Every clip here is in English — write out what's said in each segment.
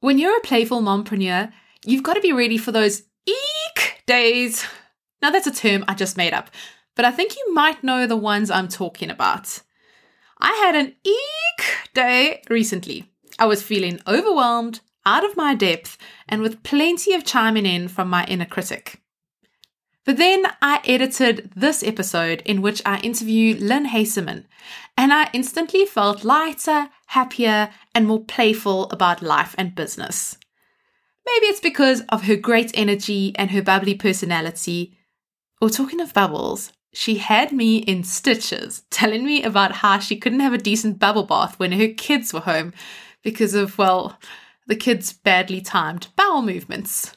When you're a playful mompreneur, you've got to be ready for those eek days. Now, that's a term I just made up, but I think you might know the ones I'm talking about. I had an eek day recently. I was feeling overwhelmed, out of my depth, and with plenty of chiming in from my inner critic. But then I edited this episode in which I interview Lynne Huysamen, and I instantly felt lighter, happier, and more playful about life and business. Maybe it's because of her great energy and her bubbly personality. Or talking of bubbles, she had me in stitches telling me about how she couldn't have a decent bubble bath when her kids were home because of, well, the kids' badly timed bowel movements.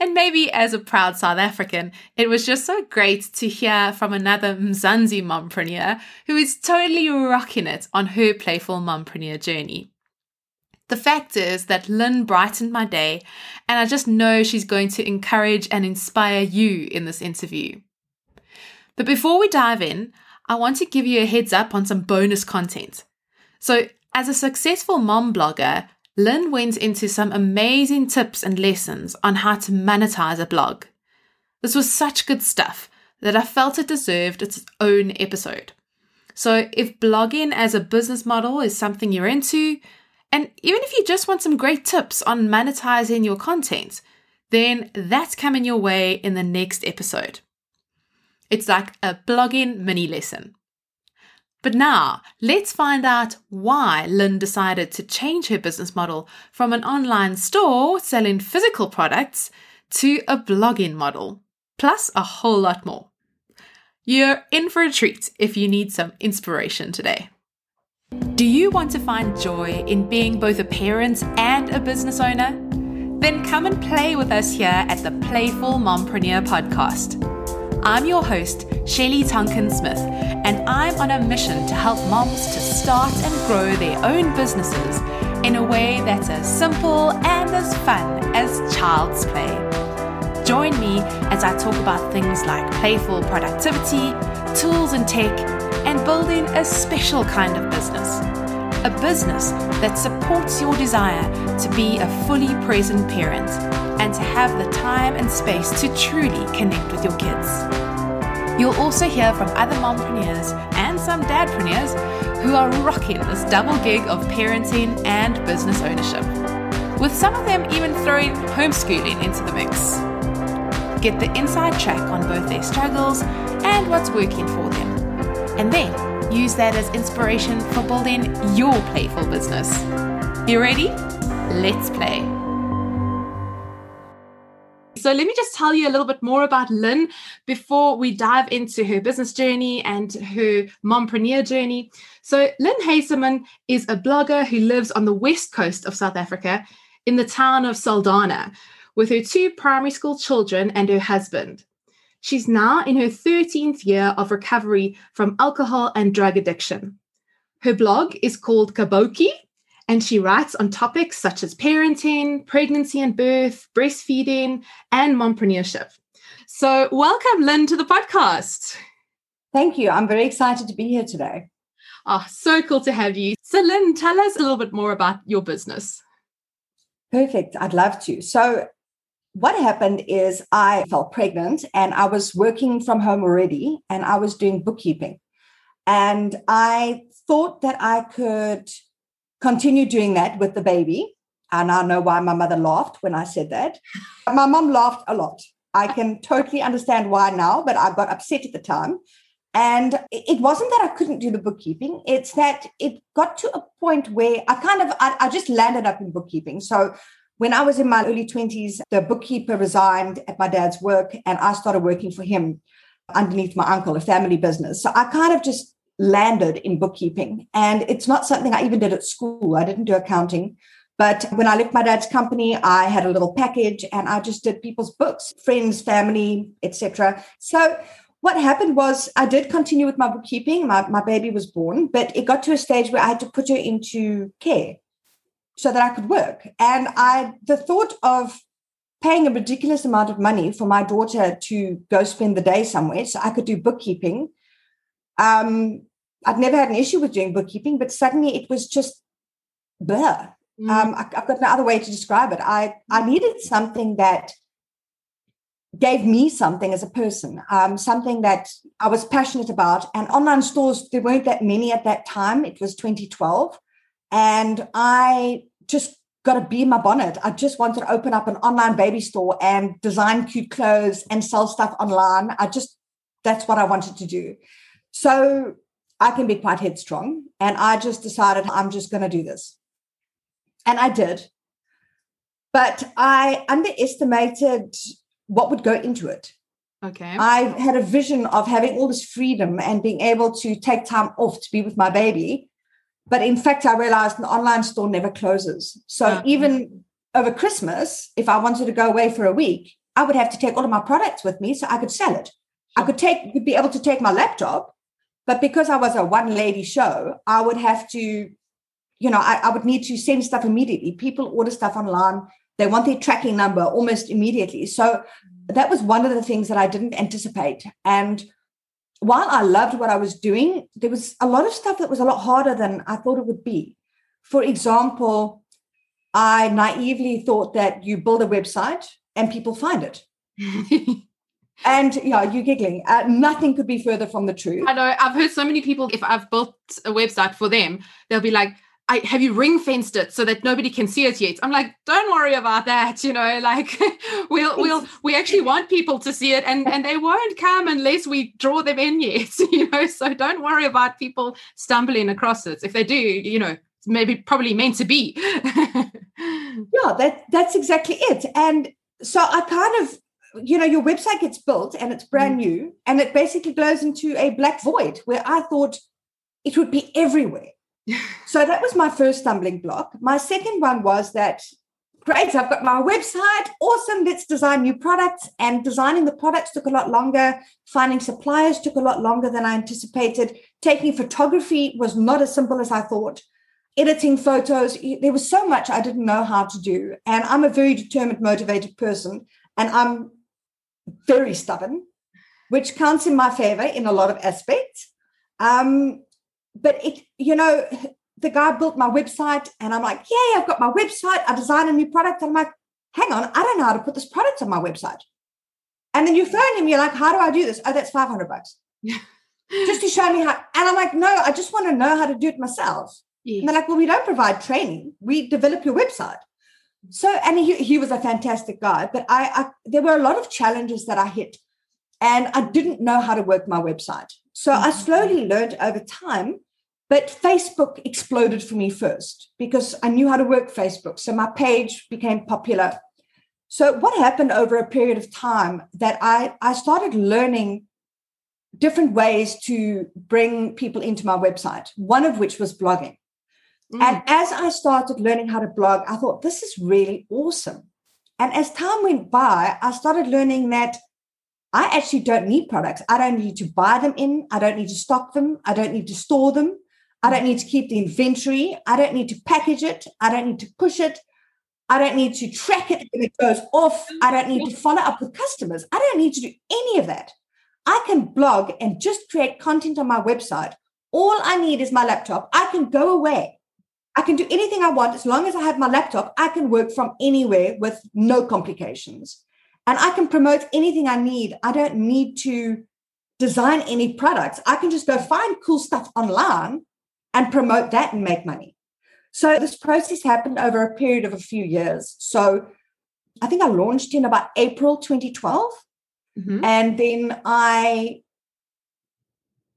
And maybe as a proud South African, it was just so great to hear from another Mzansi mompreneur who is totally rocking it on her playful mompreneur journey. The fact is that Lynne brightened my day, and I just know she's going to encourage and inspire you in this interview. But before we dive in, I want to give you a heads up on some bonus content. So, as a successful mom blogger, Lynne went into some amazing tips and lessons on how to monetize a blog. This was such good stuff that I felt it deserved its own episode. So, if blogging as a business model is something you're into, and even if you just want some great tips on monetizing your content, then that's coming your way in the next episode. It's like a blogging mini lesson. But now, let's find out why Lynne decided to change her business model from an online store selling physical products to a blogging model, plus a whole lot more. You're in for a treat if you need some inspiration today. Do you want to find joy in being both a parent and a business owner? Then come and play with us here at the Playful Mompreneur podcast. I'm your host, Shelly Tonkin Smith, and I'm on a mission to help moms to start and grow their own businesses in a way that's as simple and as fun as child's play. Join me as I talk about things like playful productivity, tools and tech, and building a special kind of business. A business that supports your desire to be a fully present parent and to have the time and space to truly connect with your kids. You'll also hear from other mompreneurs and some dadpreneurs who are rocking this double gig of parenting and business ownership, with some of them even throwing homeschooling into the mix. Get the inside track on both their struggles and what's working for them. And then use that as inspiration for building your playful business. You ready? Let's play. So let me just tell you a little bit more about Lynne before we dive into her business journey and her mompreneur journey. So Lynne Huysamen is a blogger who lives on the west coast of South Africa in the town of Saldanha with her two primary school children and her husband. She's now in her 13th year of recovery from alcohol and drug addiction. Her blog is called Kaboutjie, and she writes on topics such as parenting, pregnancy and birth, breastfeeding, and mompreneurship. So, welcome, Lynne, to the podcast. Thank you. I'm very excited to be here today. Oh, so cool to have you. So, Lynne, tell us a little bit more about your business. Perfect. I'd love to. So, what happened is I felt pregnant and I was working from home already and I was doing bookkeeping. And I thought that I could continue doing that with the baby. And I know why my mother laughed when I said that. My mom laughed a lot. I can totally understand why now, but I got upset at the time. And it wasn't that I couldn't do the bookkeeping, it's that it got to a point where I kind of, I, I just landed up in bookkeeping. So when I was in my early 20s, the bookkeeper resigned at my dad's work and I started working for him underneath my uncle, a family business. So I kind of just landed in bookkeeping. And it's not something I even did at school. I didn't do accounting. But when I left my dad's company, I had a little package and I just did people's books, friends, family, etc. So what happened was I did continue with my bookkeeping. My, my baby was born, but it got to a stage where I had to put her into care so that I could work. And I the thought of paying a ridiculous amount of money for my daughter to go spend the day somewhere so I could do bookkeeping um, I'd never had an issue with doing bookkeeping, but suddenly it was just blah. Mm. Um, I, have got no other way to describe it. I, I mm. needed something that gave me something as a person, um, something that I was passionate about. And online stores, there weren't that many at that time. It was 2012. And I just got to be my bonnet. I just wanted to open up an online baby store and design cute clothes and sell stuff online. I just, that's what I wanted to do. So I can be quite headstrong. And I just decided I'm just going to do this. And I did. But I underestimated what would go into it. Okay. I had a vision of having all this freedom and being able to take time off to be with my baby. But in fact, I realized an online store never closes. So uh-huh. even over Christmas, if I wanted to go away for a week, I would have to take all of my products with me so I could sell it. I could take be able to take my laptop, but because I was a one lady show, I would have to, you know, I, I would need to send stuff immediately. People order stuff online they want their tracking number almost immediately. So that was one of the things that I didn't anticipate. And while I loved what I was doing, there was a lot of stuff that was a lot harder than I thought it would be. For example, I naively thought that you build a website and people find it. and yeah, you're giggling. Uh, nothing could be further from the truth. I know. I've heard so many people, if I've built a website for them, they'll be like, I, have you ring fenced it so that nobody can see it yet? I'm like, don't worry about that. You know, like we'll we'll we actually want people to see it, and and they won't come unless we draw them in yet. You know, so don't worry about people stumbling across it. If they do, you know, maybe probably meant to be. yeah, that that's exactly it. And so I kind of you know, your website gets built and it's brand mm. new, and it basically goes into a black void where I thought it would be everywhere so that was my first stumbling block. My second one was that great, I've got my website, awesome, let's design new products. And designing the products took a lot longer. Finding suppliers took a lot longer than I anticipated. Taking photography was not as simple as I thought. Editing photos, there was so much I didn't know how to do. And I'm a very determined, motivated person, and I'm very stubborn, which counts in my favor in a lot of aspects. Um, but it, you know, the guy built my website and I'm like, yeah, I've got my website. I designed a new product. And I'm like, hang on, I don't know how to put this product on my website. And then you phone him, you're like, how do I do this? Oh, that's 500 bucks. just to show me how. And I'm like, no, I just want to know how to do it myself. Yes. And they're like, well, we don't provide training. We develop your website. So, and he, he was a fantastic guy, but I, I, there were a lot of challenges that I hit and I didn't know how to work my website. So mm-hmm. I slowly learned over time but Facebook exploded for me first because I knew how to work Facebook. So my page became popular. So what happened over a period of time that I, I started learning different ways to bring people into my website, one of which was blogging. Mm. And as I started learning how to blog, I thought, this is really awesome. And as time went by, I started learning that I actually don't need products. I don't need to buy them in. I don't need to stock them. I don't need to store them. I don't need to keep the inventory. I don't need to package it. I don't need to push it. I don't need to track it when it goes off. I don't need to follow up with customers. I don't need to do any of that. I can blog and just create content on my website. All I need is my laptop. I can go away. I can do anything I want as long as I have my laptop. I can work from anywhere with no complications. And I can promote anything I need. I don't need to design any products. I can just go find cool stuff online and promote that and make money. So this process happened over a period of a few years. So I think I launched in about April 2012. Mm-hmm. And then I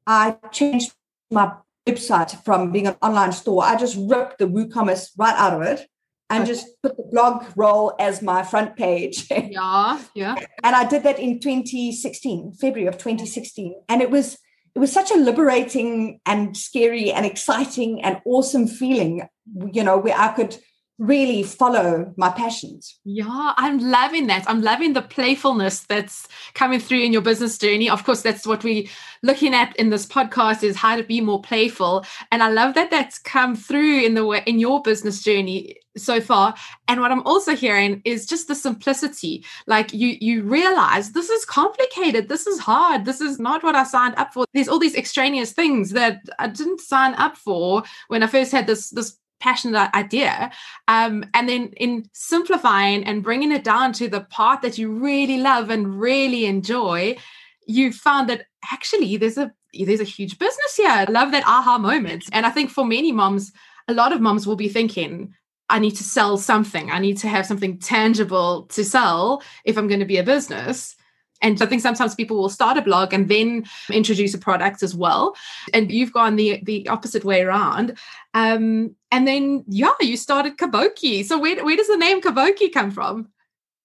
I changed my website from being an online store. I just ripped the WooCommerce right out of it and okay. just put the blog role as my front page. Yeah, yeah. and I did that in 2016, February of 2016. And it was it was such a liberating and scary and exciting and awesome feeling, you know, where I could really follow my passions. Yeah, I'm loving that. I'm loving the playfulness that's coming through in your business journey. Of course, that's what we're looking at in this podcast is how to be more playful. And I love that that's come through in the way in your business journey so far. And what I'm also hearing is just the simplicity. Like you you realize this is complicated. This is hard. This is not what I signed up for. There's all these extraneous things that I didn't sign up for when I first had this this passionate idea um, and then in simplifying and bringing it down to the part that you really love and really enjoy you found that actually there's a there's a huge business here. I love that aha moment. And i think for many moms a lot of moms will be thinking i need to sell something. I need to have something tangible to sell if i'm going to be a business and I think sometimes people will start a blog and then introduce a product as well. And you've gone the the opposite way around. Um, and then yeah, you started Kaboutjie. So where, where does the name Kaboutjie come from?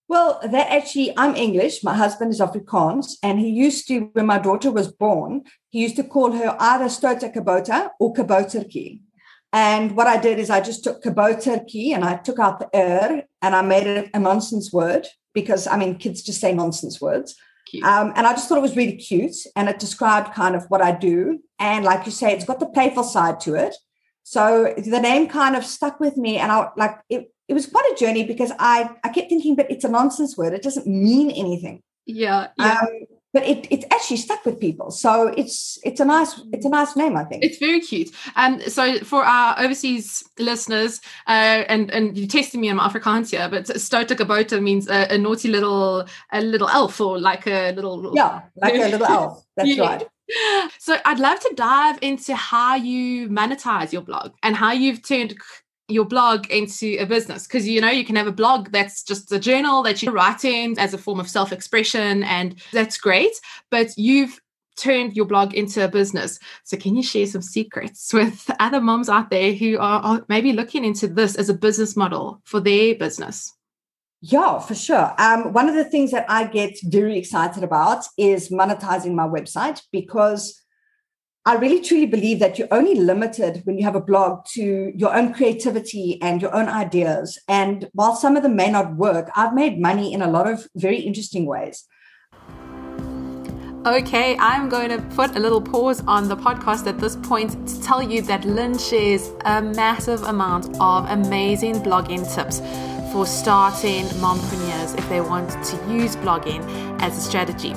Well, that actually, I'm English. My husband is Afrikaans, and he used to, when my daughter was born, he used to call her either Stota Kabota or Kaboutertjie. And what I did is I just took Kaboutertjie and I took out the er and I made it a nonsense word because I mean, kids just say nonsense words. Um, and I just thought it was really cute and it described kind of what I do. And like you say, it's got the playful side to it. So the name kind of stuck with me. And I like it, it was quite a journey because I, I kept thinking, but it's a nonsense word. It doesn't mean anything. Yeah. yeah. Um, but it, it actually stuck with people. So it's it's a nice it's a nice name i think. It's very cute. And um, so for our overseas listeners uh, and and you tested me on afrikaans here but stota gabota means a, a, naughty little a little elf or like a little yeah like a little elf. That's yeah. right. So I'd love to dive into how you monetize your blog and how you've turned your blog into a business because you know you can have a blog that's just a journal that you write in as a form of self-expression and that's great but you've turned your blog into a business so can you share some secrets with other moms out there who are, maybe looking into this as a business model for their business yeah, for sure. Um, one of the things that I get very excited about is monetizing my website because I really truly believe that you're only limited when you have a blog to your own creativity and your own ideas. And while some of them may not work, I've made money in a lot of very interesting ways. Okay, I'm going to put a little pause on the podcast at this point to tell you that Lynne shares a massive amount of amazing blogging tips for starting mompreneurs if they want to use blogging as a strategy.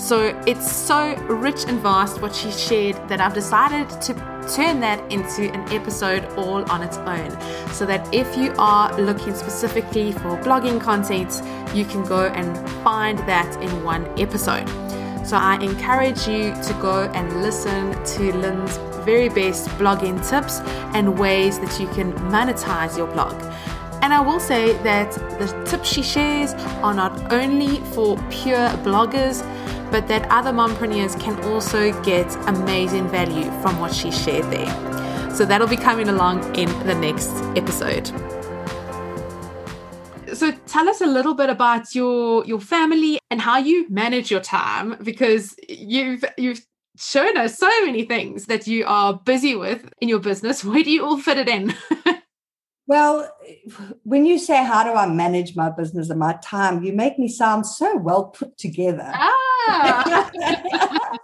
So it's so rich and vast what she shared that I've decided to turn that into an episode all on its own. So that if you are looking specifically for blogging content, you can go and find that in one episode. So I encourage you to go and listen to Lynne's very best blogging tips and ways that you can monetize your blog. And I will say that the tips she shares are not only for pure bloggers, but that other mompreneurs can also get amazing value from what she shared there. So that'll be coming along in the next episode. So tell us a little bit about your your family and how you manage your time because you've you've shown us so many things that you are busy with in your business. Where do you all fit it in? Well, when you say how do I manage my business and my time, you make me sound so well put together. Ah.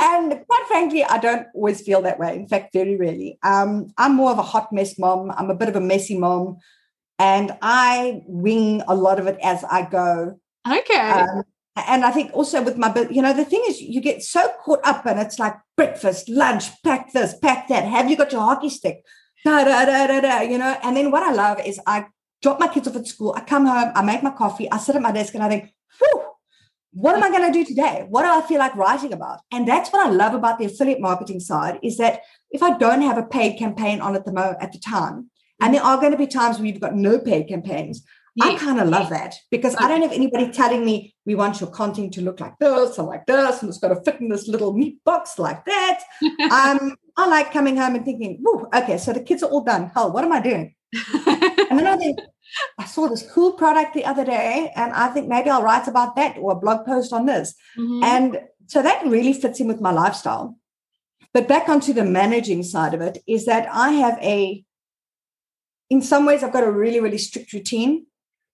and quite frankly, I don't always feel that way. In fact, very rarely. Um, I'm more of a hot mess mom. I'm a bit of a messy mom, and I wing a lot of it as I go. Okay. Um, and I think also with my, you know, the thing is, you get so caught up, and it's like breakfast, lunch, pack this, pack that. Have you got your hockey stick? Da, da, da, da, da, you know. And then what I love is I drop my kids off at school, I come home, I make my coffee, I sit at my desk and I think, whew, what am I going to do today? What do I feel like writing about? And that's what I love about the affiliate marketing side is that if I don't have a paid campaign on at the mo at the time, and there are going to be times where you've got no paid campaigns, I kind of love that because. I don't have anybody telling me we want your content to look like this or like this, and it's got to fit in this little meat box like that. um, I like coming home and thinking, okay, so the kids are all done. Hell, what am I doing? and then I think, I saw this cool product the other day, and I think maybe I'll write about that or a blog post on this. Mm-hmm. And so that really fits in with my lifestyle. But back onto the managing side of it is that I have a, in some ways, I've got a really, really strict routine.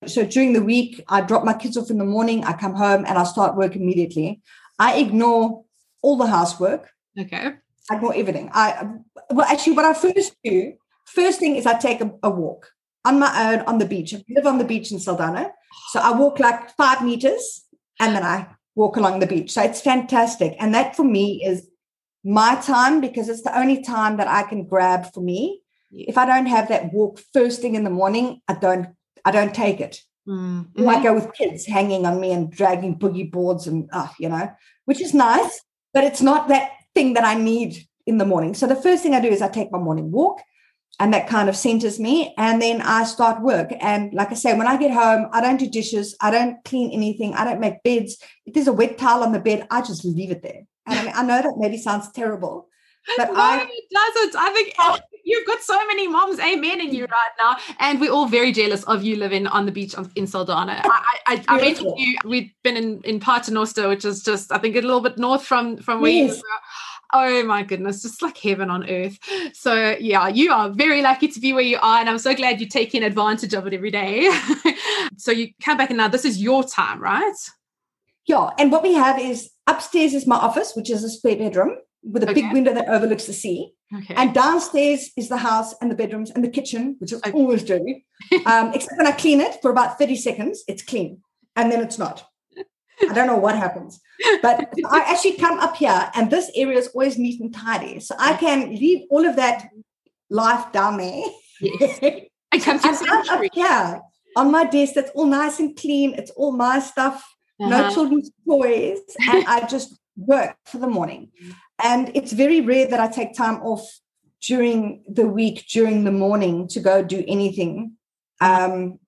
So during the week, I drop my kids off in the morning, I come home and I start work immediately. I ignore all the housework. Okay. I ignore everything. I well, actually, what I first do, first thing is I take a, a walk on my own on the beach. I live on the beach in Saldanha, so I walk like five meters and then I walk along the beach. So it's fantastic, and that for me is my time because it's the only time that I can grab for me. If I don't have that walk first thing in the morning, I don't I don't take it. Mm-hmm. I go with kids hanging on me and dragging boogie boards and uh, you know, which is nice, but it's not that thing that I need in the morning. So the first thing I do is I take my morning walk and that kind of centers me. And then I start work. And like I say, when I get home, I don't do dishes, I don't clean anything, I don't make beds. If there's a wet towel on the bed, I just leave it there. And I mean, I know that maybe sounds terrible, but no, I it doesn't. I think oh, you've got so many moms, amen, in you mm. right now, and we're all very jealous of you living on the beach in Saldanha. I, I, I mentioned you. We've been in in Paternoster, which is just I think a little bit north from from where yes. you oh my goodness, just like heaven on earth. So, yeah, you are very lucky to be where you are. And I'm so glad you're taking advantage of it every day. so, you come back and now this is your time, right? Yeah. And what we have is upstairs is my office, which is a spare bedroom with a okay. big window that overlooks the sea. Okay. And downstairs is the house and the bedrooms and the kitchen, which is okay. always dirty. Um, except when I clean it for about 30 seconds, it's clean. And then it's not. I don't know what happens. But I actually come up here and this area is always neat and tidy. So I can leave all of that life down there. Yes. I come to and up here on my desk that's all nice and clean. It's all my stuff, uh-huh. no children's toys. And I just work for the morning. And it's very rare that I take time off during the week, during the morning to go do anything. Um,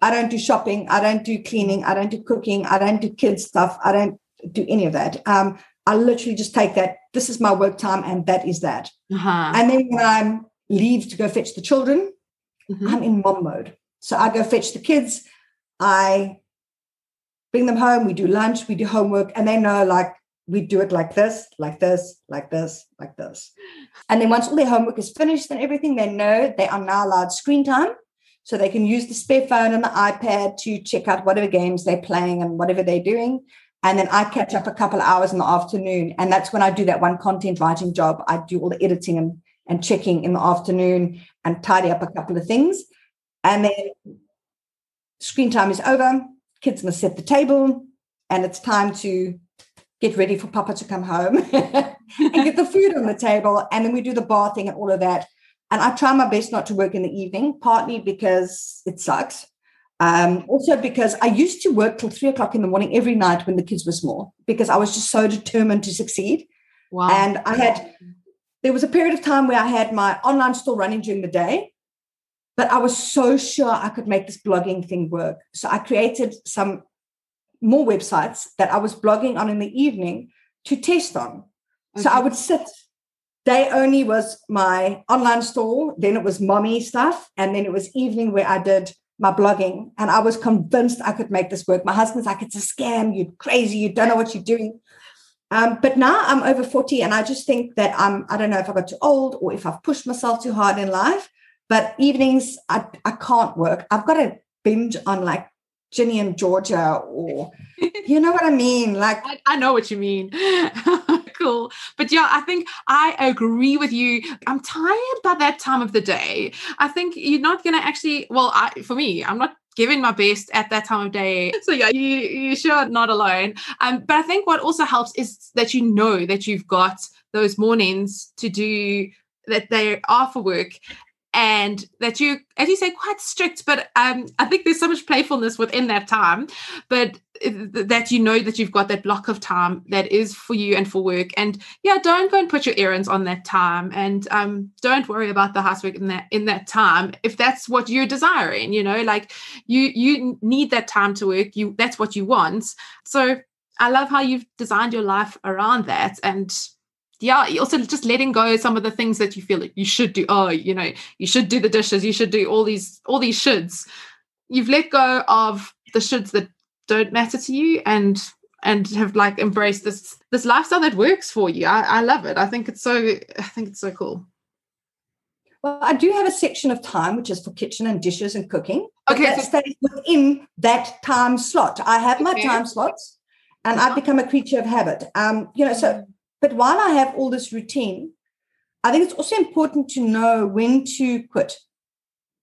I don't do shopping. I don't do cleaning. I don't do cooking. I don't do kids stuff. I don't do any of that. Um, I literally just take that. This is my work time, and that is that. Uh-huh. And then when I leave to go fetch the children, mm-hmm. I'm in mom mode. So I go fetch the kids. I bring them home. We do lunch. We do homework, and they know like we do it like this, like this, like this, like this. And then once all their homework is finished and everything, they know they are now allowed screen time. So they can use the spare phone and the iPad to check out whatever games they're playing and whatever they're doing. And then I catch up a couple of hours in the afternoon. And that's when I do that one content writing job. I do all the editing and, and checking in the afternoon and tidy up a couple of things. And then screen time is over. Kids must set the table. And it's time to get ready for Papa to come home and get the food on the table. And then we do the bathing and all of that. And I try my best not to work in the evening, partly because it sucks. Um, also because I used to work till three o'clock in the morning every night when the kids were small, because I was just so determined to succeed. Wow. And I had there was a period of time where I had my online store running during the day, but I was so sure I could make this blogging thing work. So I created some more websites that I was blogging on in the evening to test on. Okay. So I would sit day only was my online store, then it was mommy stuff, and then it was evening where I did my blogging. And I was convinced I could make this work. My husband's like, it's a scam, you're crazy, you don't know what you're doing. Um, but now I'm over 40 and I just think that I'm, I don't know if I got too old or if I've pushed myself too hard in life, but evenings I, I can't work. I've got to binge on like Ginny and Georgia or you know what I mean? Like I, I know what you mean. cool. But yeah, I think I agree with you. I'm tired by that time of the day. I think you're not gonna actually well, I for me, I'm not giving my best at that time of day. So yeah, you you sure not alone. Um, but I think what also helps is that you know that you've got those mornings to do that they are for work and that you as you say quite strict but um, i think there's so much playfulness within that time but that you know that you've got that block of time that is for you and for work. And yeah don't go and put your errands on that time and um, don't worry about the housework in that in that time if that's what you're desiring you know like you you need that time to work. You that's what you want. So i love how you've designed your life around that and yeah also just letting go some of the things that you feel like you should do oh you know you should do the dishes you should do all these all these shoulds you've let go of the shoulds that don't matter to you and and have like embraced this this lifestyle that works for you I, I love it i think it's so i think it's so cool well, I do have a section of time which is for kitchen and dishes and cooking. Okay, that so- stays within that time slot. I have my okay. time slots, and I've become a creature of habit. Um, you know, so but while I have all this routine, I think it's also important to know when to quit.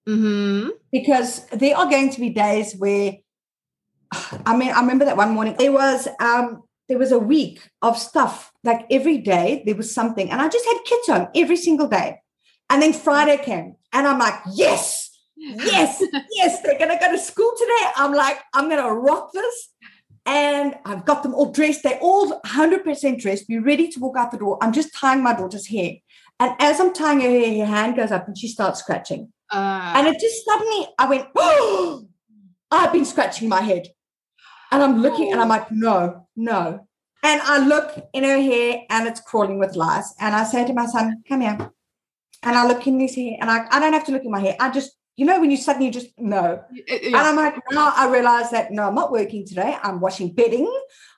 Mm-hmm. Because there are going to be days where, I mean, I remember that one morning there was um, there was a week of stuff like every day there was something, and I just had kids home every single day, And then Friday came, and I'm like, yes, yes, yes, they're going to go to school today. I'm like, I'm going to rock this. And I've got them all dressed. They're all 100% dressed, We're ready to walk out the door. I'm just tying my daughter's hair. And as I'm tying her hair, her hand goes up and she starts scratching. Uh, and it just suddenly, I went, oh, I've been scratching my head. And I'm looking and I'm like, no, no. And I look in her hair and it's crawling with lice. And I say to my son, come here. And I look in his hair and I, I don't have to look in my hair. I just, you know, when you suddenly just know. Yeah. And I'm like, now I realize that no, I'm not working today. I'm washing bedding.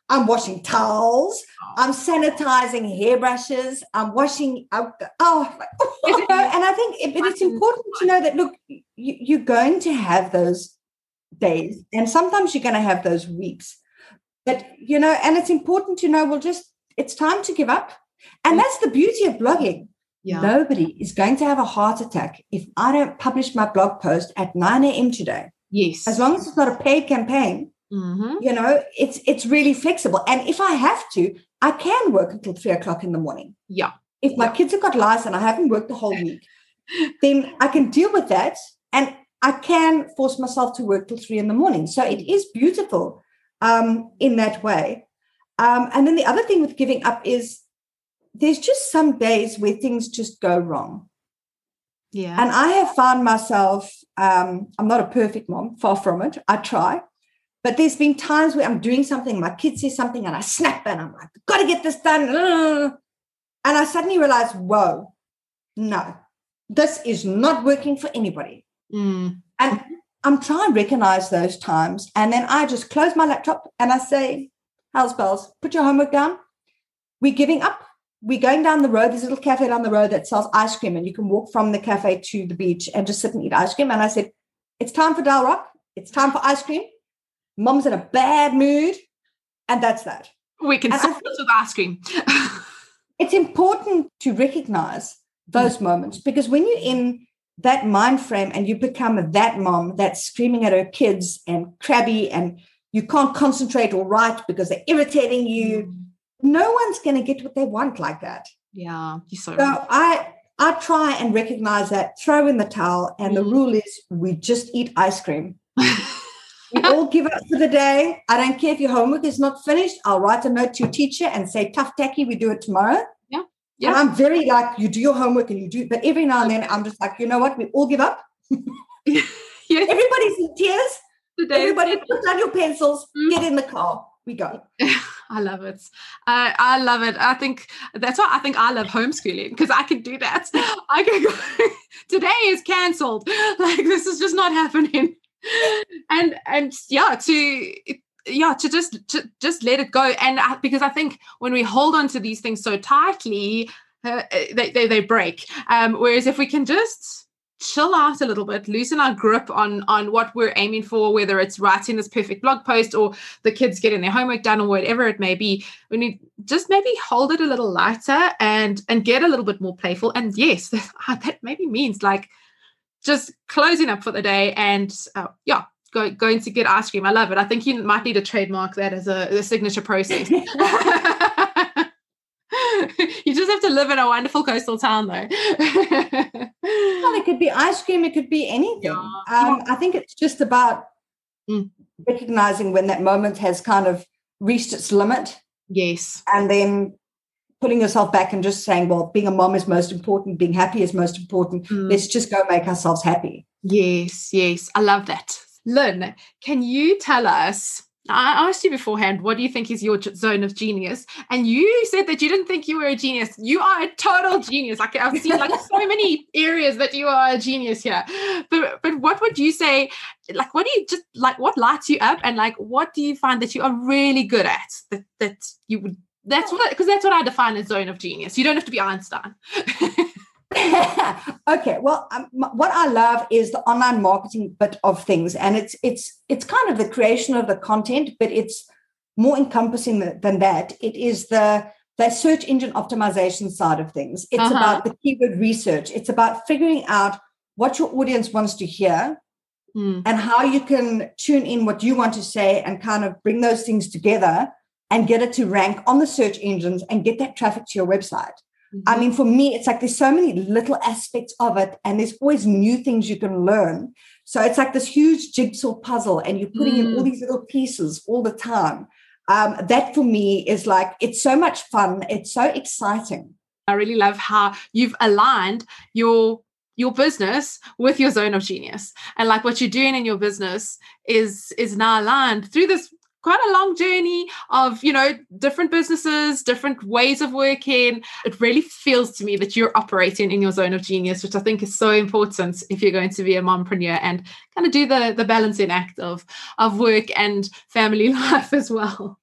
I'm washing towels. Oh. I'm sanitizing hairbrushes. I'm washing. oh, oh and I think it, it's important to know that look, you, you're going to have those days, and sometimes you're going to have those weeks. But you know, and it's important to know. Well, just it's time to give up, and that's the beauty of blogging. Yeah. Nobody is going to have a heart attack if I don't publish my blog post at 9 a.m. today. Yes. As long as it's not a paid campaign, mm-hmm. you know, it's it's really flexible. And if I have to, I can work until three o'clock in the morning. Yeah. If my yeah. kids have got lice and I haven't worked the whole week, then I can deal with that. And I can force myself to work till three in the morning. So it is beautiful um, in that way. Um, and then the other thing with giving up is there's just some days where things just go wrong. Yeah. And I have found myself, um, I'm not a perfect mom, far from it. I try. But there's been times where I'm doing something, my kid says something, and I snap and I'm like, got to get this done. And I suddenly realize, whoa, no, this is not working for anybody. Mm. And I'm trying to recognize those times. And then I just close my laptop and I say, How's bells? Put your homework down. We're giving up we're going down the road. There's a little cafe down the road that sells ice cream, and you can walk from the cafe to the beach and just sit and eat ice cream. And I said, It's time for Dial Rock. It's time for ice cream. Mom's in a bad mood. And that's that. We can start with ice cream. it's important to recognize those mm. moments because when you're in that mind frame and you become that mom that's screaming at her kids and crabby and you can't concentrate or write because they're irritating you. Mm no one's going to get what they want like that. Yeah, you're so, so right. I I try and recognize that, throw in the towel, and mm. the rule is we just eat ice cream. we all give up for the day. I don't care if your homework is not finished. I'll write a note to your teacher and say, tough tacky, we do it tomorrow. Yeah. Yeah. And I'm very like, you do your homework and you do, but every now and then I'm just like, you know what? We all give up. yes. Everybody's in tears. Everybody put down your pencils, mm. get in the car we go. I love it. Uh, I love it. I think that's why I think I love homeschooling because I can do that. I can go. Today is cancelled. Like this is just not happening. And and yeah, to yeah to just to just let it go. And I, because I think when we hold on to these things so tightly, uh, they, they they break. Um, whereas if we can just chill out a little bit loosen our grip on on what we're aiming for whether it's writing this perfect blog post or the kids getting their homework done or whatever it may be. We need just maybe hold it a little lighter and and get a little bit more playful. And yes that maybe means like just closing up for the day and uh, yeah go, going to get ice cream. I love it. I think you might need to trademark that as a, a signature process you just have to live in a wonderful coastal town, though. well, it could be ice cream, it could be anything. Yeah. Um, I think it's just about mm. recognizing when that moment has kind of reached its limit. Yes. And then putting yourself back and just saying, well, being a mom is most important, being happy is most important. Mm. Let's just go make ourselves happy. Yes, yes. I love that. Lynne, can you tell us I asked you beforehand, what do you think is your zone of genius? And you said that you didn't think you were a genius. You are a total genius. Like I've seen like so many areas that you are a genius here. But but what would you say? Like what do you just like what lights you up? And like what do you find that you are really good at that that you would that's what because that's what I define as zone of genius. You don't have to be Einstein. okay well um, what i love is the online marketing bit of things and it's it's it's kind of the creation of the content but it's more encompassing than that it is the the search engine optimization side of things it's uh-huh. about the keyword research it's about figuring out what your audience wants to hear mm. and how you can tune in what you want to say and kind of bring those things together and get it to rank on the search engines and get that traffic to your website Mm-hmm. I mean, for me, it's like there's so many little aspects of it, and there's always new things you can learn. So it's like this huge jigsaw puzzle, and you're putting mm. in all mm. these little pieces all the time. Um, that for me is like it's so much fun. It's so exciting. I really love how you've aligned your your business with your zone of genius and like what you're doing in your business is is now aligned through this quite a long journey of you know different businesses different ways of working it really feels to me that you're operating in your zone of genius which i think is so important if you're going to be a mompreneur and kind of do the the balancing act of of work and family life as well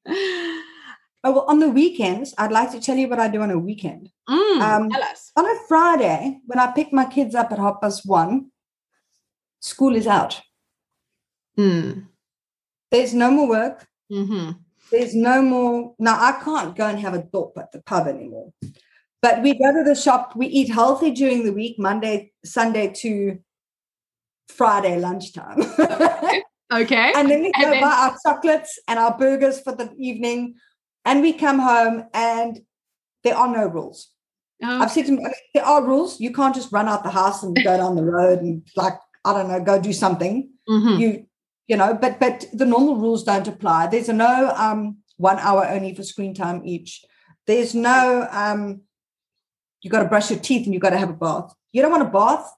Oh, well, on the weekends, I'd like to tell you what I do on a weekend. Mm, um, tell us. On a Friday, when I pick my kids up at half past one, school is out. Mm. There's no more work. Mm-hmm. There's no more. Now, I can't go and have a dope at the pub anymore. But we go to the shop. We eat healthy during the week, Monday, Sunday to Friday lunchtime. okay. And then we go then- buy our chocolates and our burgers for the evening and we come home and there are no rules. Oh. I've said to them, there are rules. You can't just run out the house and go down the road and like, I don't know, go do something. Mm-hmm. You, you know, but but the normal rules don't apply. There's a no um one hour only for screen time each. There's no um you got to brush your teeth and you got to have a bath. You don't want a bath,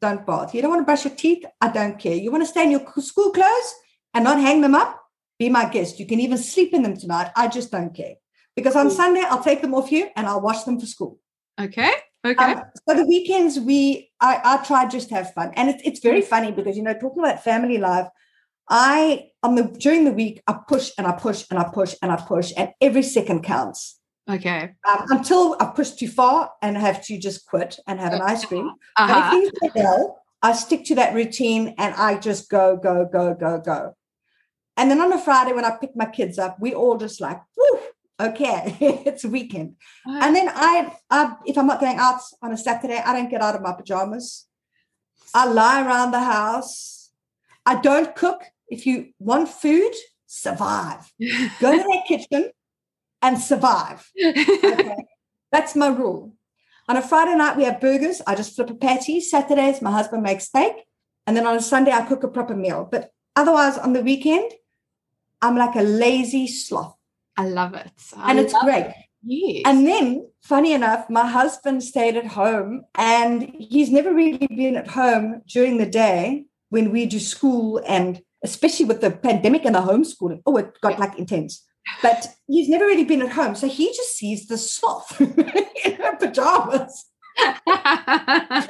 don't bath. You don't want to brush your teeth, I don't care. You want to stay in your school clothes and not hang them up, be my guest. You can even sleep in them tonight. I just don't care. Because on Sunday, I'll take them off you and I'll wash them for school. Okay. Okay. Um, so the weekends, we I, I try just have fun. And it's it's very funny because, you know, talking about family life, I on the during the week, I push and I push and I push and I push, and every second counts. Okay. Um, until I push too far and have to just quit and have an ice cream. Uh-huh. But if things go well, I stick to that routine and I just go, go, go, go, go. And then on a Friday, when I pick my kids up, we all just like, whoo, okay, it's weekend. And then I, I, if I'm not going out on a Saturday, I don't get out of my pajamas. I lie around the house. I don't cook. If you want food, survive. Go to that kitchen and survive. Okay? That's my rule. On a Friday night, we have burgers. I just flip a patty. Saturdays, my husband makes steak. And then on a Sunday, I cook a proper meal. But otherwise, on the weekend, I'm like a lazy sloth. I love it. I and it's great. It. Yes. And then, funny enough, my husband stayed at home and he's never really been at home during the day when we do school and especially with the pandemic and the homeschooling. Oh, it got like intense. But he's never really been at home. So he just sees the sloth in her pajamas. Married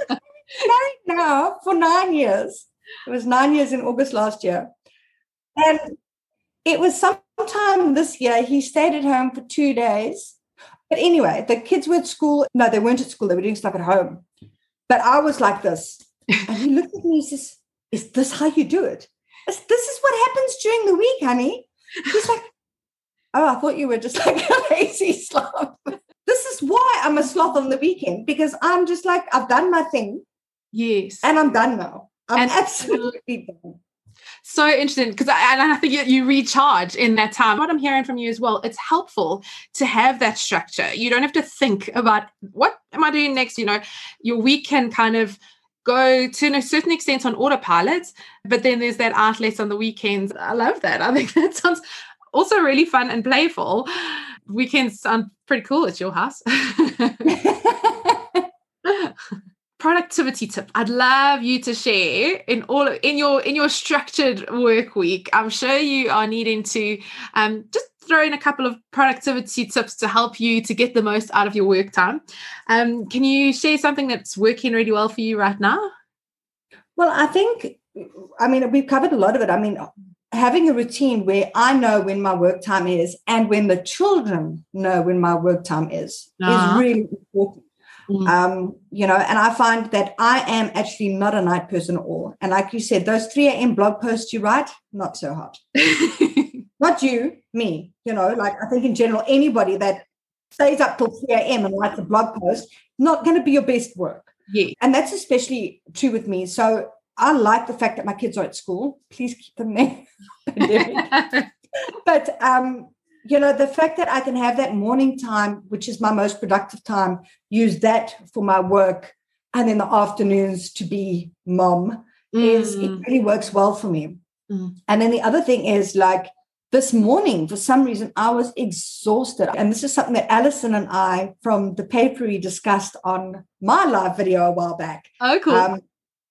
now for nine years. It was nine years in August last year. And it was sometime this year. He stayed at home for two days. But anyway, the kids were at school. No, they weren't at school. They were doing stuff at home. But I was like this. And he looked at me and says, Is this how you do it? This is what happens during the week, honey. He's like, Oh, I thought you were just like a lazy sloth. this is why I'm a sloth on the weekend because I'm just like, I've done my thing. Yes. And I'm done now. I'm and absolutely done so interesting because I, and I think you, you recharge in that time. What I'm hearing from you as well, it's helpful to have that structure. You don't have to think about what am I doing next. You know, your week can kind of go to a certain extent on autopilot, but then there's that outlet on the weekends. I love that. I think that sounds also really fun and playful. Weekends sound pretty cool at your house. productivity tip I'd love you to share in all of, in your in your structured work week. I'm sure you are needing to um, just throw in a couple of productivity tips to help you to get the most out of your work time. Um, can you share something that's working really well for you right now? Well, I think I mean we've covered a lot of it. I mean having a routine where I know when my work time is and when the children know when my work time is uh-huh. is really important Mm. Um, you know, and I find that I am actually not a night person at all. And like you said, those 3 a.m. blog posts you write, not so hot. not you, me. You know, like I think in general, anybody that stays up till 3 a.m. and writes a blog post, not going to be your best work. Yeah. And that's especially true with me. So I like the fact that my kids are at school. Please keep them there. but um, you know, the fact that I can have that morning time, which is my most productive time, use that for my work, and then the afternoons to be mom mm. is it mm. really works well for me. Mm. And then the other thing is like this morning, for some reason, I was exhausted. And this is something that Alison and I from the papery discussed on my live video a while back. Oh, cool. Um,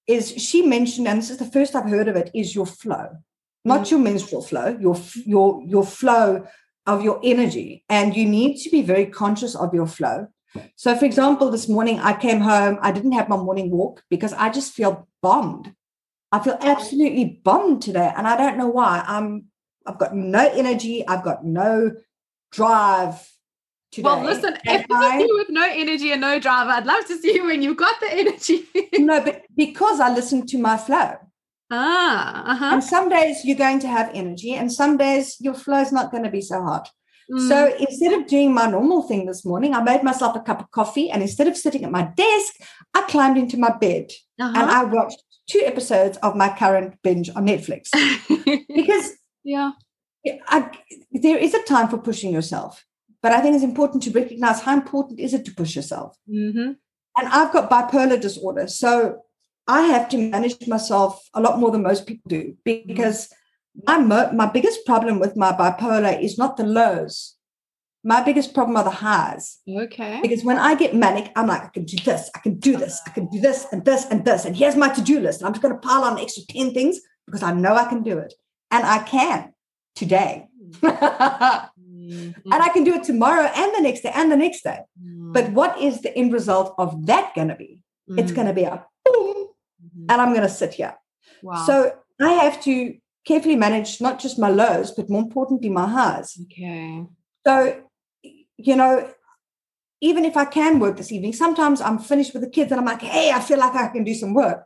is she mentioned, and this is the first I've heard of it, is your flow, not mm. your menstrual flow, your your your flow of your energy. And you need to be very conscious of your flow. So, for example, this morning I came home, I didn't have my morning walk because I just feel bombed. I feel absolutely bombed today. And I don't know why. I'm I've got no energy, I've got no drive Today. Well, listen, if I, you with no energy and no drive, I'd love to see you when you've got the energy. no, but because I listen to my flow. Ah, uh-huh. And some days you're going to have energy, and some days your flow is not going to be so hot. Mm. So instead of doing my normal thing this morning, I made myself a cup of coffee, and instead of sitting at my desk, I climbed into my bed uh-huh. and I watched two episodes of my current binge on Netflix because yeah, I, there is a time for pushing yourself. But I think it's important to recognize how important is it to push yourself. Mm-hmm. And I've got bipolar disorder, so I have to manage myself a lot more than most people do because mm-hmm. my my biggest problem with my bipolar is not the lows. My biggest problem are the highs. Okay. Because when I get manic, I'm like, I can do this, I can do this, I can do this and this and this. And here's my to-do list. And I'm just going to pile on an extra 10 things because I know I can do it. And I can today. Mm. Mm-hmm. And I can do it tomorrow and the next day and the next day. Mm-hmm. But what is the end result of that going to be? Mm-hmm. It's going to be a boom, mm-hmm. and I'm going to sit here. Wow. So I have to carefully manage not just my lows, but more importantly, my highs. Okay. So, you know, even if I can work this evening, sometimes I'm finished with the kids and I'm like, hey, I feel like I can do some work.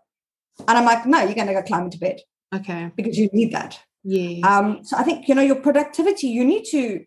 And I'm like, no, you're going to go climb into bed. Okay. Because you need that. Yeah. Um, so I think, you know, your productivity, you need to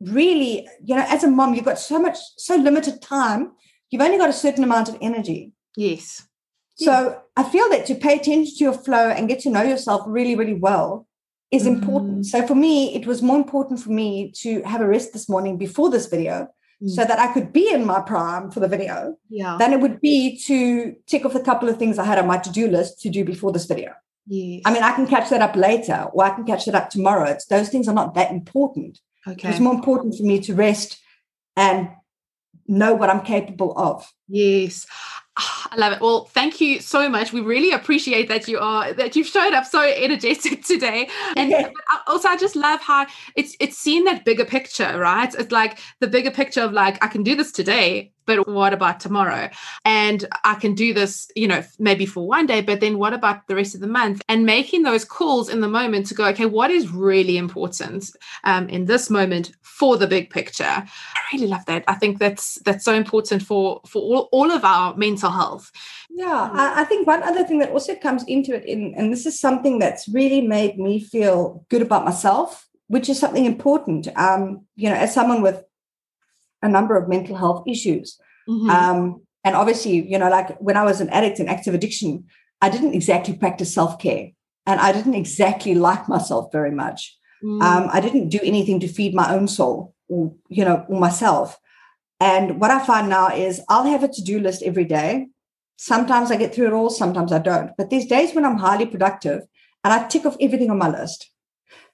really, you know, as a mom, you've got so much, so limited time. You've only got a certain amount of energy. Yes. So. I feel that to pay attention to your flow and get to know yourself really, really well is mm. important. So for me, it was more important for me to have a rest this morning before this video mm. so that I could be in my prime for the video yeah. than it would be to tick off a couple of things I had on my to-do list to do before this video. Yes. I mean, I can catch that up later or I can catch that up tomorrow. It's, those things are not that important. Okay. It's more important for me to rest and know what I'm capable of. Yes. Ah, I love it. Well, thank you so much. We really appreciate that you are that you've showed up so energetic today. And yeah. Uh, also I just love how it's it's seeing that bigger picture, right? It's like the bigger picture of like I can do this today, but what about tomorrow? And I can do this, you know, maybe for one day, but then what about the rest of the month? And making those calls in the moment to go, okay, what is really important um, in this moment for the big picture? I really love that. I think that's that's so important for for all, all of our mental health. Yeah, I, I think one other thing that also comes into it, in, and this is something that's really made me feel good about myself, which is something important. Um, you know, as someone with a number of mental health issues. Mm-hmm. Um, and obviously, you know, like when I was an addict in active addiction, I didn't exactly practice self care and I didn't exactly like myself very much. Mm. Um, I didn't do anything to feed my own soul or, you know, or myself. And what I find now is I'll have a to do list every day. Sometimes I get through it all, sometimes I don't. But there's days when I'm highly productive and I tick off everything on my list.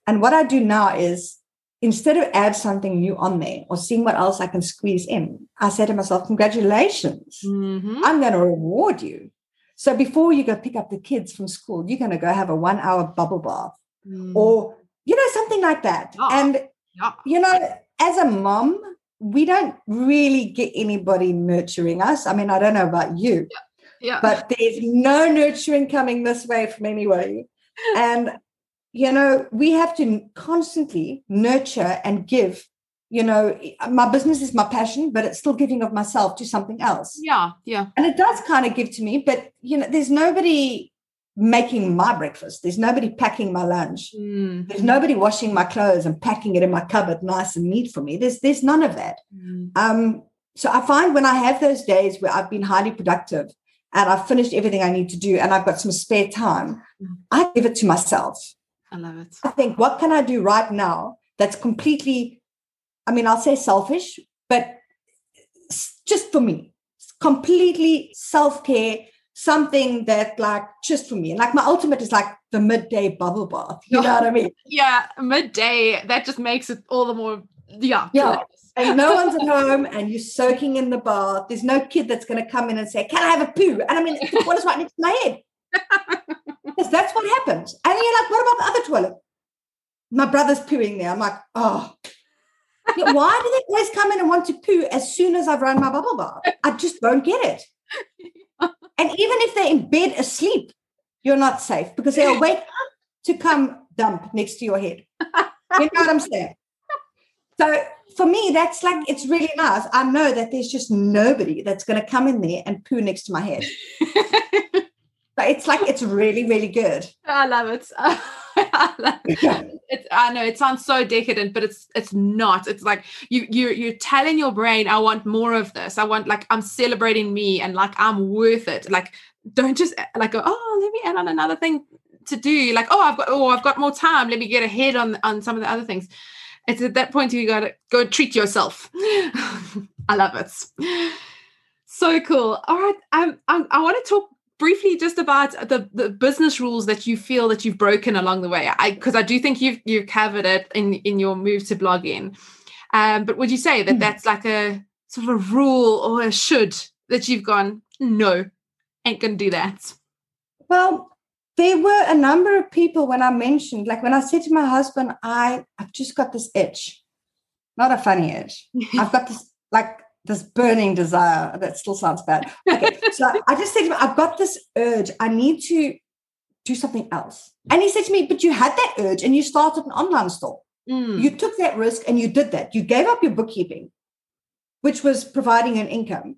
And what I do now is instead of add something new on there or seeing what else I can squeeze in, I say to myself, congratulations, mm-hmm. I'm going to reward you. So before you go pick up the kids from school, you're going to go have a one hour bubble bath mm. or, you know, something like that. Oh, and, yeah. you know, as a mom, we don't really get anybody nurturing us. I mean, I don't know about you, yeah. yeah. but there's no nurturing coming this way from anybody. And you know, we have to constantly nurture and give. You know, my business is my passion, but it's still giving of myself to something else. Yeah, yeah. And it does kind of give to me, but you know, there's nobody making my breakfast. There's nobody packing my lunch. Mm. There's nobody washing my clothes and packing it in my cupboard nice and neat for me. There's there's none of that. Mm. Um, so I find when I have those days where I've been highly productive and I've finished everything I need to do and I've got some spare time, mm. I give it to myself. I love it. I think, what can I do right now that's completely I mean, I'll say selfish, but just for me, completely self care, something that like just for me. And like my ultimate is like the midday bubble bath. You know what I mean? Yeah, midday. That just makes it all the more yeah. Yeah. And no one's at home and you're soaking in the bath. There's no kid that's going to come in and say, Can I have a poo? And I mean, the toilet's right next to my head. Because that's what happens. And you're like, What about the other toilet? My brother's pooing there. I'm like, Oh, why do they always come in and want to poo as soon as I've run my bubble bath? I just don't get it. And even if they're in bed asleep, you're not safe because they'll wake up to come dump next to your head. You know what I'm saying? So for me, that's like it's really nice. I know that there's just nobody that's going to come in there and poo next to my head. But it's like it's really, really good. I love it. I, love it. It's, I know it sounds so decadent, but it's it's not. It's like you you you're telling your brain, I want more of this. I want like I'm celebrating me and like I'm worth it. Like don't just like go, oh, let me add on another thing to do. Like, oh, I've got oh, I've got more time. Let me get ahead on on some of the other things it's at that point you gotta go treat yourself. I love it. So cool. All right. Um, I, I want to talk briefly just about the, the business rules that you feel that you've broken along the way. I because I do think you've you've covered it in in your move to blogging. Um, but would you say that mm. that's like a sort of a rule or a should that you've gone no, ain't gonna do that? Well, there were a number of people when I mentioned, like when I said to my husband, I, I've just got this itch, not a funny itch. I've got this, like, this burning desire. That still sounds bad. Okay. so I just said to him, I've got this urge. I need to do something else. And he said to me, But you had that urge and you started an online store. Mm. You took that risk and you did that. You gave up your bookkeeping, which was providing an income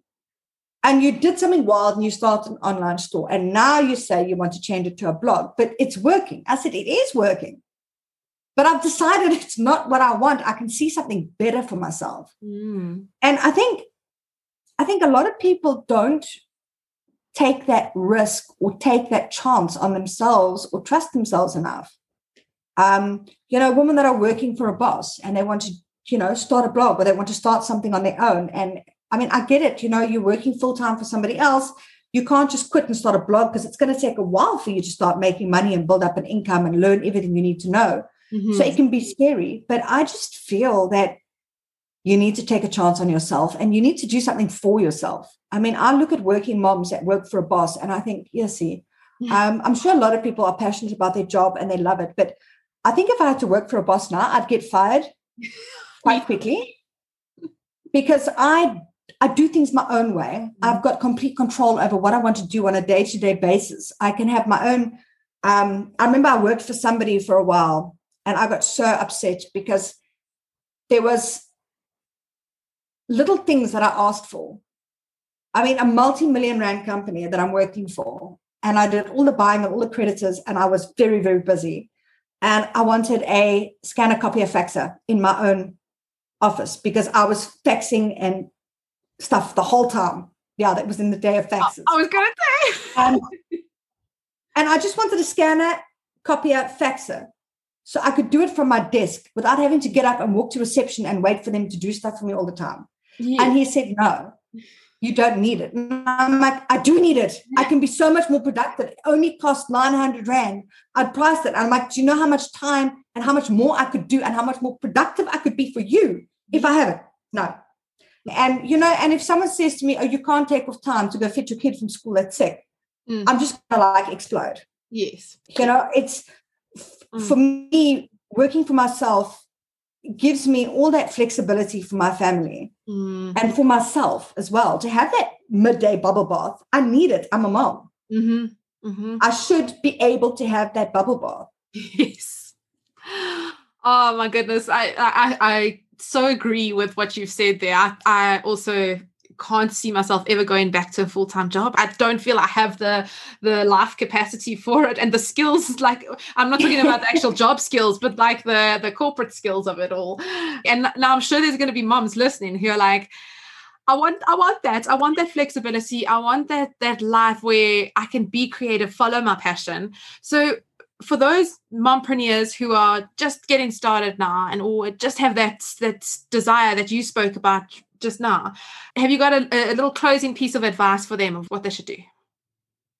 and you did something wild and you started an online store and now you say you want to change it to a blog but it's working i said it is working but i've decided it's not what i want i can see something better for myself mm. and i think i think a lot of people don't take that risk or take that chance on themselves or trust themselves enough um, you know women that are working for a boss and they want to you know start a blog or they want to start something on their own and I mean, I get it. You know, you're working full time for somebody else. You can't just quit and start a blog because it's going to take a while for you to start making money and build up an income and learn everything you need to know. Mm-hmm. So it can be scary. But I just feel that you need to take a chance on yourself and you need to do something for yourself. I mean, I look at working moms that work for a boss and I think, yes, see, um, I'm sure a lot of people are passionate about their job and they love it. But I think if I had to work for a boss now, I'd get fired quite quickly because I I do things my own way. Mm-hmm. I've got complete control over what I want to do on a day to day basis. I can have my own. Um, I remember I worked for somebody for a while and I got so upset because there was little things that I asked for. I mean, a multi-million rand company that I'm working for, and I did all the buying of all the creditors, and I was very, very busy. And I wanted a scanner copier faxer in my own office because I was faxing and stuff the whole time. Yeah, that was in the day of faxes. I was going to say. um, and I just wanted a scanner, copier, faxer. So I could do it from my desk without having to get up and walk to reception and wait for them to do stuff for me all the time. Yeah. And he said, no, you don't need it. And I'm like, I do need it. I can be so much more productive. It only cost 900 Rand. I'd price it. I'm like, do you know how much time and how much more I could do and how much more productive I could be for you if I have it? No, and you know, and if someone says to me, "Oh, you can't take off time to go fetch your kid from school that's sick," mm. I'm just gonna like explode. Yes, you know, it's mm. for me working for myself gives me all that flexibility for my family mm. and for myself as well to have that midday bubble bath. I need it. I'm a mom. Mm-hmm. Mm-hmm. I should be able to have that bubble bath. Yes. Oh my goodness. I I I so agree with what you've said there. I, I also can't see myself ever going back to a full-time job. I don't feel I have the the life capacity for it and the skills like I'm not talking about the actual job skills but like the the corporate skills of it all. And now I'm sure there's going to be moms listening who are like I want I want that. I want that flexibility. I want that that life where I can be creative, follow my passion. So for those mompreneurs who are just getting started now and or just have that that desire that you spoke about just now, have you got a, a little closing piece of advice for them of what they should do?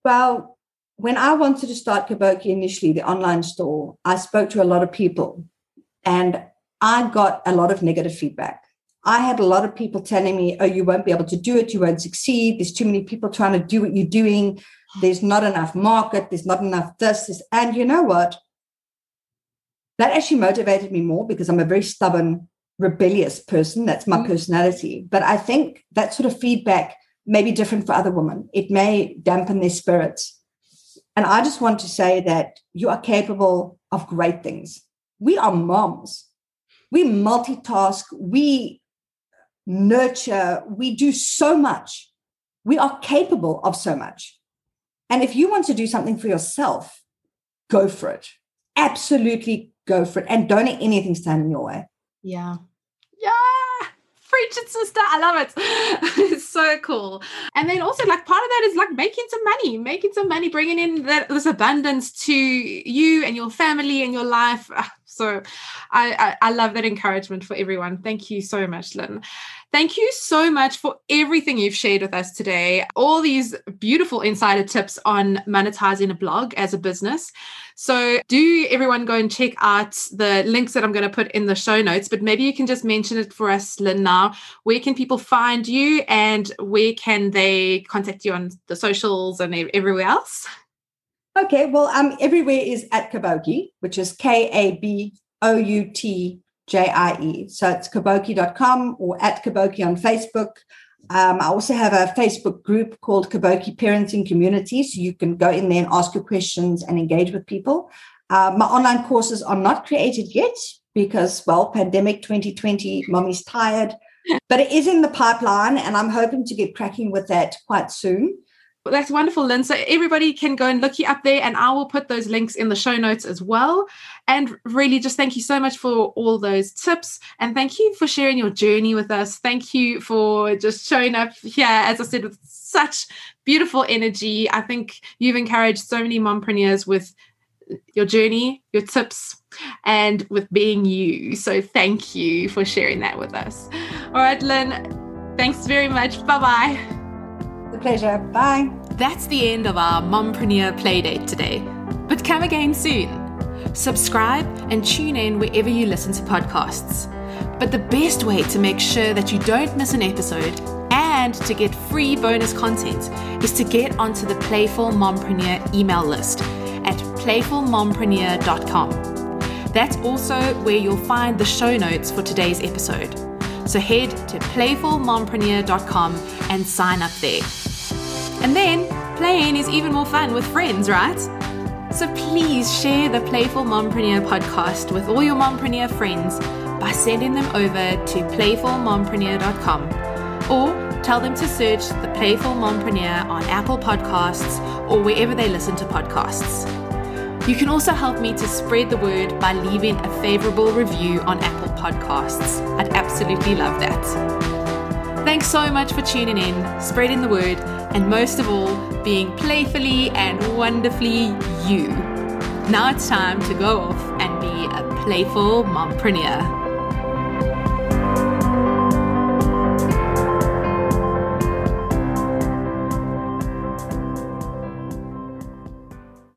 Well, when I wanted to start Kaboutjie initially, the online store, I spoke to a lot of people and I got a lot of negative feedback. I had a lot of people telling me, oh, you won't be able to do it, you won't succeed. There's too many people trying to do what you're doing. There's not enough market, there's not enough this, this. And you know what? That actually motivated me more because I'm a very stubborn, rebellious person. That's my mm-hmm. personality. But I think that sort of feedback may be different for other women. It may dampen their spirits. And I just want to say that you are capable of great things. We are moms. We multitask, we nurture, we do so much. We are capable of so much. And if you want to do something for yourself, go for it. Absolutely go for it. And don't let anything stand in your way. Yeah. Yeah. Preach sister. I love it. it's so cool. And then also, like, part of that is like making some money, making some money, bringing in that, this abundance to you and your family and your life. Ah, so I, I, I love that encouragement for everyone. Thank you so much, Lynne. Thank you so much for everything you've shared with us today. All these beautiful insider tips on monetizing a blog as a business. So, do everyone go and check out the links that I'm going to put in the show notes, but maybe you can just mention it for us, Lynne, now. Where can people find you and where can they contact you on the socials and everywhere else? Okay, well, um, everywhere is at Kaboutjie, which is K A B O U T J I E. So it's kaboutjie.com or at Kaboutjie on Facebook. Um, I also have a Facebook group called Kaboutjie Parenting Community. So you can go in there and ask your questions and engage with people. Uh, my online courses are not created yet because, well, pandemic 2020, mommy's tired, but it is in the pipeline and I'm hoping to get cracking with that quite soon that's wonderful, Lynne. So everybody can go and look you up there, and I will put those links in the show notes as well. And really, just thank you so much for all those tips, and thank you for sharing your journey with us. Thank you for just showing up here, as I said, with such beautiful energy. I think you've encouraged so many mompreneurs with your journey, your tips, and with being you. So thank you for sharing that with us. All right, Lynne. Thanks very much. Bye bye. The pleasure. Bye. That's the end of our Mompreneur Playdate today. But come again soon. Subscribe and tune in wherever you listen to podcasts. But the best way to make sure that you don't miss an episode and to get free bonus content is to get onto the Playful Mompreneur email list at playfulmompreneur.com. That's also where you'll find the show notes for today's episode. So head to playfulmompreneur.com and sign up there. And then playing is even more fun with friends, right? So please share the Playful Mompreneur podcast with all your mompreneur friends by sending them over to playfulmompreneur.com or tell them to search the Playful Mompreneur on Apple Podcasts or wherever they listen to podcasts. You can also help me to spread the word by leaving a favorable review on Apple Podcasts. I'd absolutely love that. Thanks so much for tuning in, spreading the word, and most of all, being playfully and wonderfully you. Now it's time to go off and be a playful mompreneur.